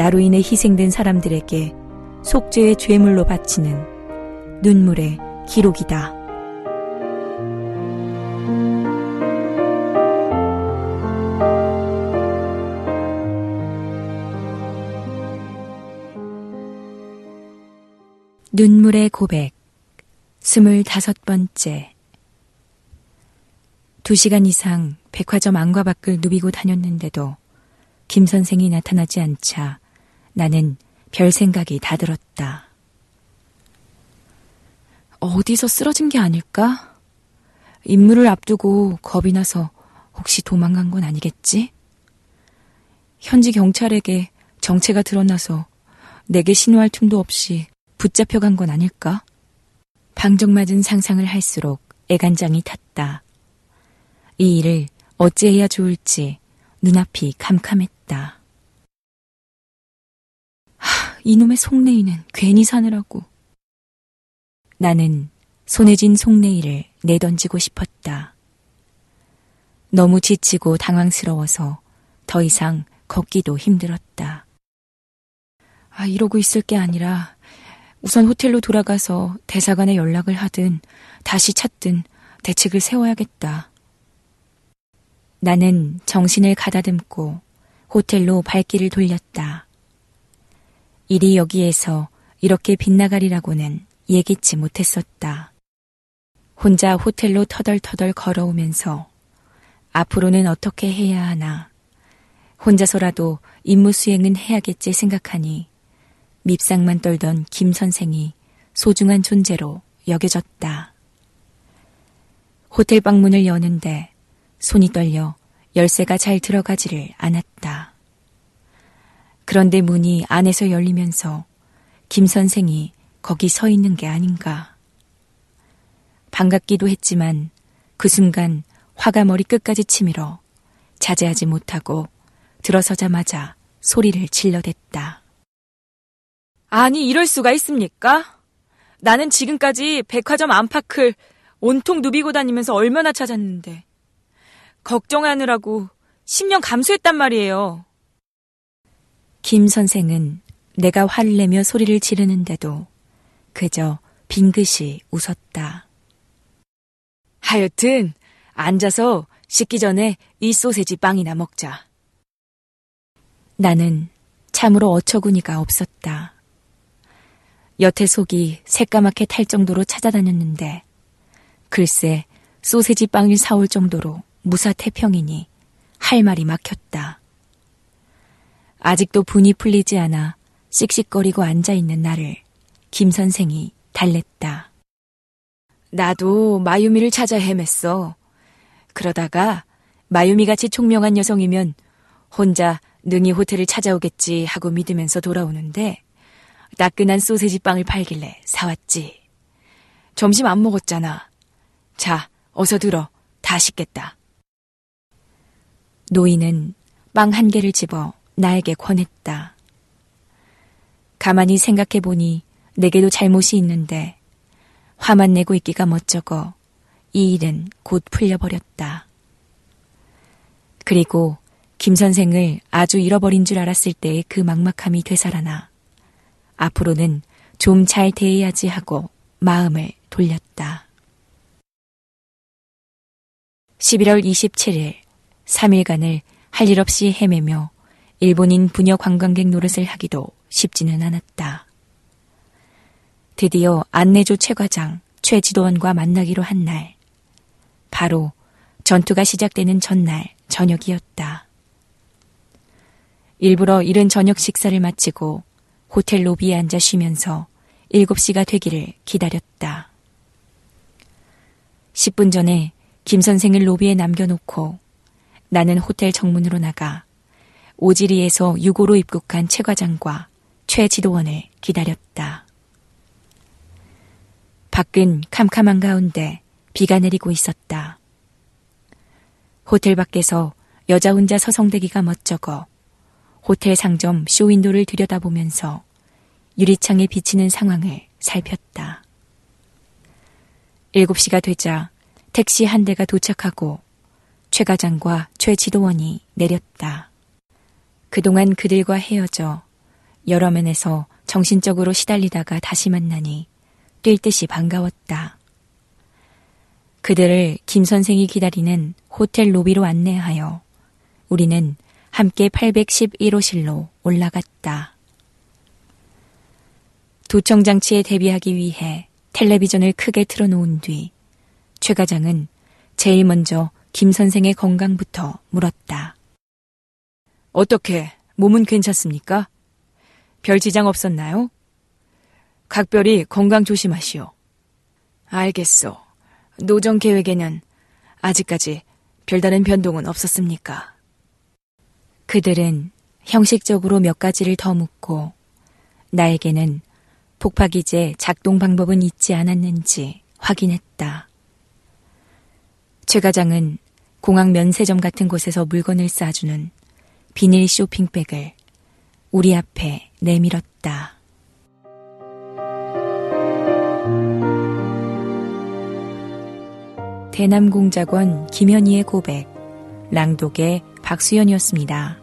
나로 인해 희생된 사람들에게 속죄의 죄물로 바치는 눈물의 기록이다. 눈물의 고백 스물다섯 번째 두 시간 이상 백화점 안과 밖을 누비고 다녔는데도 김 선생이 나타나지 않자 나는 별 생각이 다 들었다. 어디서 쓰러진 게 아닐까? 임무를 앞두고 겁이 나서 혹시 도망간 건 아니겠지? 현지 경찰에게 정체가 드러나서 내게 신호할 틈도 없이 붙잡혀간 건 아닐까? 방정맞은 상상을 할수록 애간장이 탔다. 이 일을 어찌해야 좋을지 눈앞이 캄캄했다. 하, 이놈의 속내이는 괜히 사느라고. 나는 손에 쥔 속내이를 내던지고 싶었다. 너무 지치고 당황스러워서 더 이상 걷기도 힘들었다. 아, 이러고 있을 게 아니라 우선 호텔로 돌아가서 대사관에 연락을 하든 다시 찾든 대책을 세워야겠다. 나는 정신을 가다듬고 호텔로 발길을 돌렸다. 일이 여기에서 이렇게 빗나가리라고는 예기치 못했었다. 혼자 호텔로 터덜터덜 걸어오면서 앞으로는 어떻게 해야 하나. 혼자서라도 임무 수행은 해야겠지 생각하니 밉상만 떨던 김 선생이 소중한 존재로 여겨졌다. 호텔 방문을 여는데 손이 떨려 열쇠가 잘 들어가지를 않았다. 그런데 문이 안에서 열리면서 김 선생이 거기 서 있는 게 아닌가. 반갑기도 했지만 그 순간 화가 머리 끝까지 치밀어 자제하지 못하고 들어서자마자 소리를 질러댔다. 아니, 이럴 수가 있습니까? 나는 지금까지 백화점 안팎을 온통 누비고 다니면서 얼마나 찾았는데. 걱정하느라고 10년 감수했단 말이에요. 김 선생은 내가 화를 내며 소리를 지르는데도 그저 빙긋이 웃었다. 하여튼 앉아서 씻기 전에 이 소세지 빵이나 먹자. 나는 참으로 어처구니가 없었다. 여태 속이 새까맣게 탈 정도로 찾아다녔는데 글쎄 소세지 빵을 사올 정도로 무사태평이니 할 말이 막혔다. 아직도 분이 풀리지 않아 씩씩거리고 앉아있는 나를 김 선생이 달랬다. 나도 마유미를 찾아 헤맸어. 그러다가 마유미 같이 총명한 여성이면 혼자 능히 호텔을 찾아오겠지 하고 믿으면서 돌아오는데 따끈한 소세지 빵을 팔길래 사왔지. 점심 안 먹었잖아. 자, 어서 들어. 다 식겠다. 노인은 빵 한 개를 집어 나에게 권했다. 가만히 생각해 보니 내게도 잘못이 있는데 화만 내고 있기가 멋쩍어 이 일은 곧 풀려버렸다. 그리고 김 선생을 아주 잃어버린 줄 알았을 때의 그 막막함이 되살아나 앞으로는 좀 잘 대해야지 하고 마음을 돌렸다. 11월 27일 3일간을 할 일 없이 헤매며 일본인 부녀 관광객 노릇을 하기도 쉽지는 않았다. 드디어 안내조 최 과장, 최 지도원과 만나기로 한 날. 바로 전투가 시작되는 전날 저녁이었다. 일부러 이른 저녁 식사를 마치고 호텔 로비에 앉아 쉬면서 7시가 되기를 기다렸다. 10분 전에 김 선생을 로비에 남겨놓고 나는 호텔 정문으로 나가 오지리에서 유고로 입국한 최 과장과 최 지도원을 기다렸다. 밖은 캄캄한 가운데 비가 내리고 있었다. 호텔 밖에서 여자 혼자 서성대기가 멋쩍어 호텔 상점 쇼윈도를 들여다보면서 유리창에 비치는 상황을 살폈다. 7시가 되자 택시 한 대가 도착하고 최 과장과 최 지도원이 내렸다. 그동안 그들과 헤어져 여러 면에서 정신적으로 시달리다가 다시 만나니 뛸 듯이 반가웠다. 그들을 김 선생이 기다리는 호텔 로비로 안내하여 우리는 함께 811호실로 올라갔다. 도청 장치에 대비하기 위해 텔레비전을 크게 틀어놓은 뒤 최 과장은 제일 먼저 김 선생의 건강부터 물었다. 어떻게 몸은 괜찮습니까? 별 지장 없었나요? 각별히 건강 조심하시오. 알겠소. 노정 계획에는 아직까지 별다른 변동은 없었습니까? 그들은 형식적으로 몇 가지를 더 묻고 나에게는 폭파기제 작동 방법은 있지 않았는지 확인했다. 최 과장은 공항 면세점 같은 곳에서 물건을 싸주는 비닐 쇼핑백을 우리 앞에 내밀었다. 대남공작원 김현희의 고백, 랑독의 박수연이었습니다.